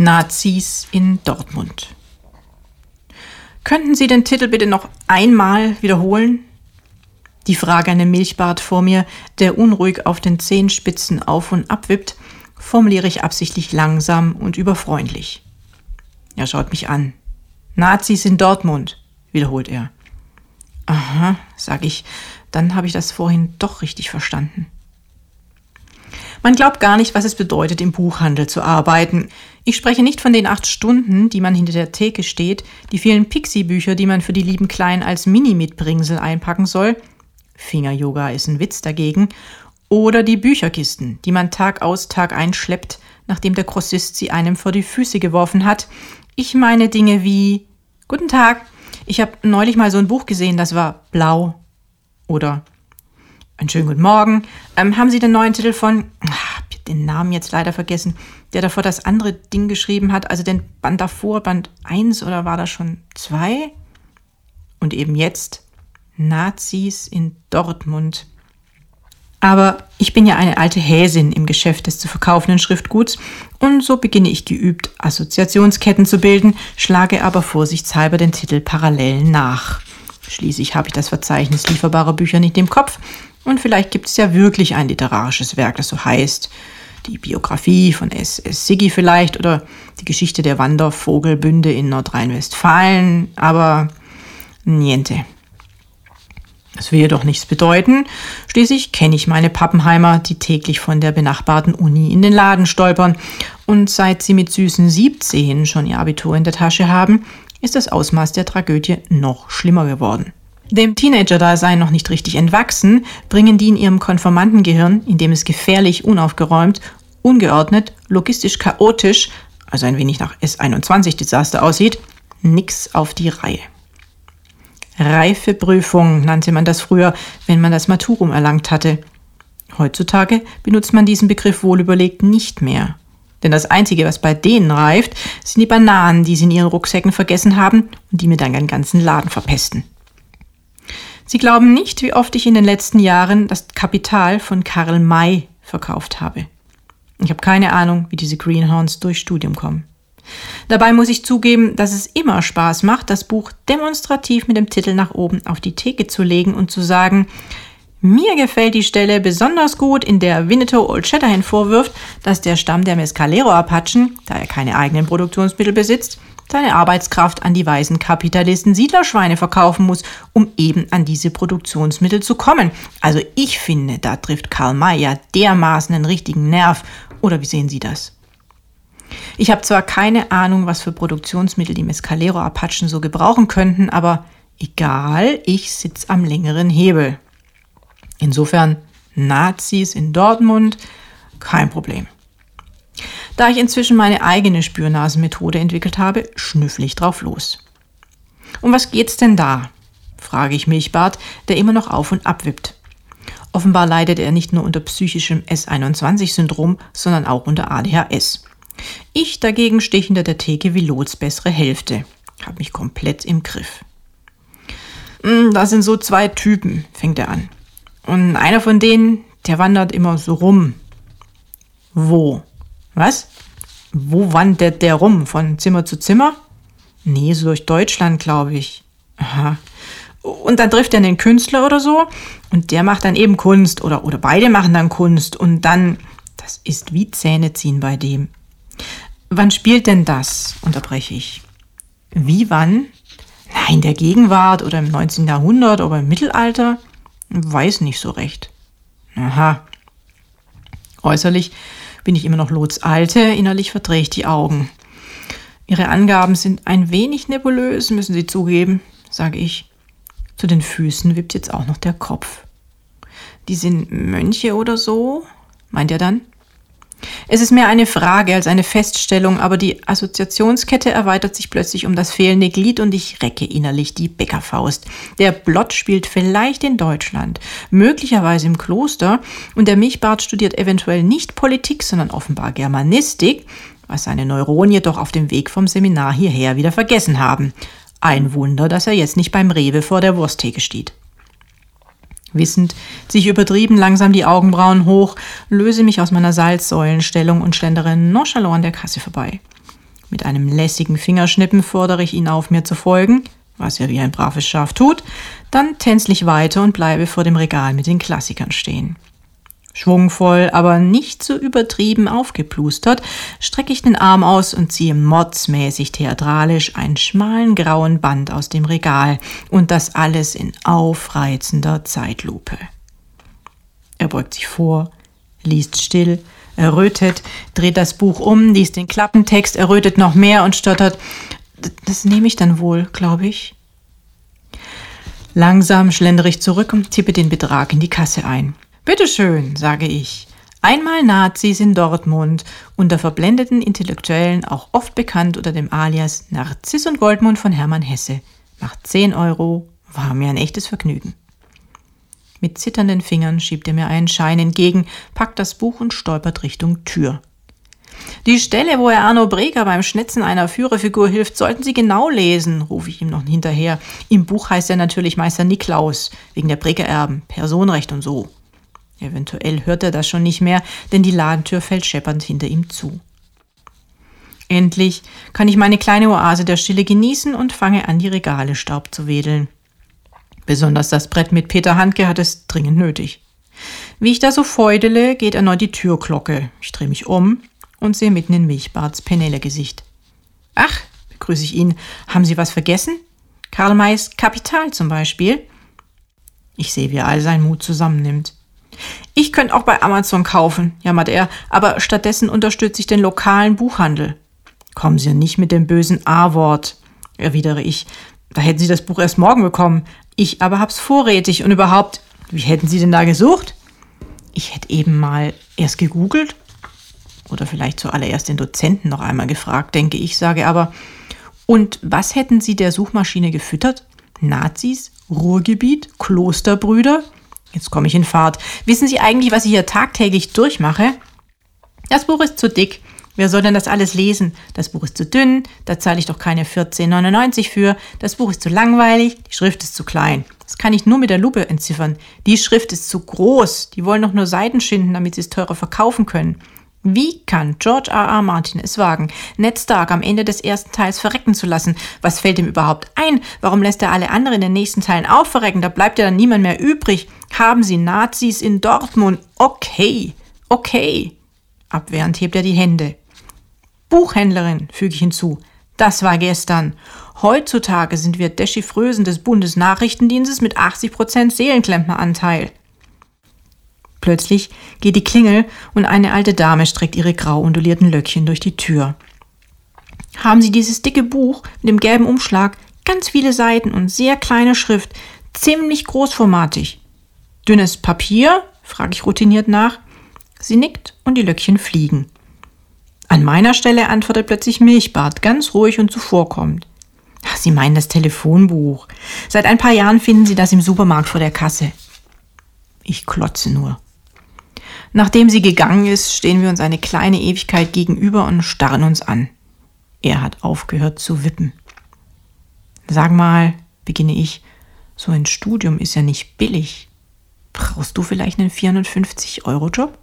Nazis in Dortmund. Könnten Sie den Titel bitte noch einmal wiederholen? Die Frage an den Milchbart vor mir, der unruhig auf den Zehenspitzen auf und ab wippt, formuliere ich absichtlich langsam und überfreundlich. Er schaut mich an. Nazis in Dortmund, wiederholt er. Aha, sag ich, dann habe ich das vorhin doch richtig verstanden. Man glaubt gar nicht, was es bedeutet, im Buchhandel zu arbeiten. Ich spreche nicht von den acht Stunden, die man hinter der Theke steht, die vielen Pixie-Bücher, die man für die lieben Kleinen als Mini-Mitbringsel einpacken soll. Finger-Yoga ist ein Witz dagegen. Oder die Bücherkisten, die man Tag aus, Tag einschleppt, nachdem der Grossist sie einem vor die Füße geworfen hat. Ich meine Dinge wie Guten Tag, ich habe neulich mal so ein Buch gesehen, das war blau. Oder einen schönen guten Morgen. Ähm, haben Sie den neuen Titel von, den Namen jetzt leider vergessen, der davor das andere Ding geschrieben hat, also den Band davor, Band 1 oder war das schon 2? Und eben jetzt Nazis in Dortmund. Aber ich bin ja eine alte Häsin im Geschäft des zu verkaufenden Schriftguts und so beginne ich geübt, Assoziationsketten zu bilden, schlage aber vorsichtshalber den Titel parallel nach. Schließlich habe ich das Verzeichnis lieferbarer Bücher nicht im Kopf und vielleicht gibt es ja wirklich ein literarisches Werk, das so heißt. Die Biografie von S. S. Siggi vielleicht oder die Geschichte der Wandervogelbünde in Nordrhein-Westfalen, aber niente. Das will jedoch nichts bedeuten. Schließlich kenne ich meine Pappenheimer, die täglich von der benachbarten Uni in den Laden stolpern. Und seit sie mit süßen 17 schon ihr Abitur in der Tasche haben, ist das Ausmaß der Tragödie noch schlimmer geworden. Dem Teenager-Dasein noch nicht richtig entwachsen, bringen die in ihrem Konformantengehirn, in dem es gefährlich, unaufgeräumt, ungeordnet, logistisch chaotisch, also ein wenig nach S21-Desaster aussieht, nix auf die Reihe. Reifeprüfung nannte man das früher, wenn man das Maturum erlangt hatte. Heutzutage benutzt man diesen Begriff wohlüberlegt nicht mehr. Denn das Einzige, was bei denen reift, sind die Bananen, die sie in ihren Rucksäcken vergessen haben und die mir dann einen ganzen Laden verpesten. Sie glauben nicht, wie oft ich in den letzten Jahren das Kapital von Karl May verkauft habe. Ich habe keine Ahnung, wie diese Greenhorns durch Studium kommen. Dabei muss ich zugeben, dass es immer Spaß macht, das Buch demonstrativ mit dem Titel nach oben auf die Theke zu legen und zu sagen, mir gefällt die Stelle besonders gut, in der Winnetou Old Shatterhand vorwirft, dass der Stamm der Mescalero-Apachen, da er keine eigenen Produktionsmittel besitzt, seine Arbeitskraft an die weißen Kapitalisten Siedlerschweine verkaufen muss, um eben an diese Produktionsmittel zu kommen. Also ich finde, da trifft Karl May ja dermaßen einen richtigen Nerv. Oder wie sehen Sie das? Ich habe zwar keine Ahnung, was für Produktionsmittel die Mescalero-Apachen so gebrauchen könnten, aber egal, ich sitze am längeren Hebel. Insofern Nazis in Dortmund, kein Problem. Da ich inzwischen meine eigene Spürnasenmethode entwickelt habe, schnüffle ich drauf los. Um was geht's denn da? frage ich Milchbart, der immer noch auf und ab wippt. Offenbar leidet er nicht nur unter psychischem S21-Syndrom, sondern auch unter ADHS. Ich dagegen stehe hinter der Theke wie Lots bessere Hälfte. Hab mich komplett im Griff. Hm, da sind so zwei Typen, fängt er an. Und einer von denen, der wandert immer so rum. Wo? Was? Wo wandert der rum? Von Zimmer zu Zimmer? Nee, so durch Deutschland, glaube ich. Aha. Und dann trifft er einen Künstler oder so und der macht dann eben Kunst oder, oder beide machen dann Kunst und dann, das ist wie Zähne ziehen bei dem. Wann spielt denn das? unterbreche ich. Wie wann? Nein, der Gegenwart oder im 19. Jahrhundert oder im Mittelalter? Weiß nicht so recht. Aha. Äußerlich bin ich immer noch Lots Alte, innerlich verdrehe ich die Augen. Ihre Angaben sind ein wenig nebulös, müssen Sie zugeben, sage ich. Zu den Füßen wippt jetzt auch noch der Kopf. Die sind Mönche oder so? meint er dann? Es ist mehr eine Frage als eine Feststellung, aber die Assoziationskette erweitert sich plötzlich um das fehlende Glied und ich recke innerlich die Bäckerfaust. Der Blott spielt vielleicht in Deutschland, möglicherweise im Kloster und der Milchbart studiert eventuell nicht Politik, sondern offenbar Germanistik, was seine Neuronen jedoch auf dem Weg vom Seminar hierher wieder vergessen haben. Ein Wunder, dass er jetzt nicht beim Rewe vor der Wursttheke steht. Wissend ziehe ich übertrieben langsam die Augenbrauen hoch, löse mich aus meiner Salzsäulenstellung und schlendere nonchalant an der Kasse vorbei. Mit einem lässigen Fingerschnippen fordere ich ihn auf, mir zu folgen, was er wie ein braves Schaf tut, dann tänzle ich weiter und bleibe vor dem Regal mit den Klassikern stehen. Schwungvoll, aber nicht so übertrieben aufgeplustert, strecke ich den Arm aus und ziehe motzmäßig theatralisch einen schmalen grauen Band aus dem Regal und das alles in aufreizender Zeitlupe. Er beugt sich vor, liest still, errötet, dreht das Buch um, liest den Klappentext, errötet noch mehr und stottert. Das nehme ich dann wohl, glaube ich. Langsam schlendere ich zurück und tippe den Betrag in die Kasse ein. Bitteschön, sage ich. Einmal Nazis in Dortmund, unter verblendeten Intellektuellen auch oft bekannt unter dem Alias Narziss und Goldmund von Hermann Hesse. Macht 10 Euro, war mir ein echtes Vergnügen. Mit zitternden Fingern schiebt er mir einen Schein entgegen, packt das Buch und stolpert Richtung Tür. Die Stelle, wo er Arno Breger beim Schnitzen einer Führerfigur hilft, sollten Sie genau lesen, rufe ich ihm noch hinterher. Im Buch heißt er natürlich Meister Niklaus, wegen der Breger-Erben, Personenrecht und so. Eventuell hört er das schon nicht mehr, denn die Ladentür fällt scheppernd hinter ihm zu. Endlich kann ich meine kleine Oase der Stille genießen und fange an, die Regale Staub zu wedeln. Besonders das Brett mit Peter Handke hat es dringend nötig. Wie ich da so feudele, geht erneut die Türglocke. Ich drehe mich um und sehe mitten in Milchbarts Penele-Gesicht. Ach, begrüße ich ihn. Haben Sie was vergessen? Karl Mays Kapital zum Beispiel? Ich sehe, wie er all seinen Mut zusammennimmt. Ich könnte auch bei Amazon kaufen, jammert er, aber stattdessen unterstütze ich den lokalen Buchhandel. Kommen Sie nicht mit dem bösen A-Wort, erwidere ich. Da hätten Sie das Buch erst morgen bekommen. Ich aber hab's vorrätig und überhaupt, wie hätten Sie denn da gesucht? Ich hätte eben mal erst gegoogelt oder vielleicht zuallererst den Dozenten noch einmal gefragt, denke ich, sage aber, und was hätten Sie der Suchmaschine gefüttert? Nazis? Ruhrgebiet? Klosterbrüder? Jetzt komme ich in Fahrt. Wissen Sie eigentlich, was ich hier tagtäglich durchmache? Das Buch ist zu dick. Wer soll denn das alles lesen? Das Buch ist zu dünn, da zahle ich doch keine 14,99 für. Das Buch ist zu langweilig, die Schrift ist zu klein. Das kann ich nur mit der Lupe entziffern. Die Schrift ist zu groß. Die wollen doch nur Seiten schinden, damit sie es teurer verkaufen können. Wie kann George R. R. Martin es wagen, Ned Stark am Ende des ersten Teils verrecken zu lassen? Was fällt ihm überhaupt ein? Warum lässt er alle anderen in den nächsten Teilen auch verrecken? Da bleibt ja dann niemand mehr übrig. Haben Sie Nazis in Dortmund? Okay, okay. Abwehrend hebt er die Hände. Buchhändlerin, füge ich hinzu. Das war gestern. Heutzutage sind wir Dechiffrösen des Bundesnachrichtendienstes mit 80% Seelenklempneranteil. Plötzlich geht die Klingel und eine alte Dame streckt ihre grau undulierten Löckchen durch die Tür. Haben Sie dieses dicke Buch mit dem gelben Umschlag, ganz viele Seiten und sehr kleine Schrift, ziemlich großformatig. Dünnes Papier? frage ich routiniert nach. Sie nickt und die Löckchen fliegen. An meiner Stelle antwortet plötzlich Milchbart, ganz ruhig und zuvorkommend. Sie meinen das Telefonbuch. Seit ein paar Jahren finden Sie das im Supermarkt vor der Kasse. Ich klotze nur. Nachdem sie gegangen ist, stehen wir uns eine kleine Ewigkeit gegenüber und starren uns an. Er hat aufgehört zu wippen. Sag mal, beginne ich, so ein Studium ist ja nicht billig. Brauchst du vielleicht einen 450-Euro-Job?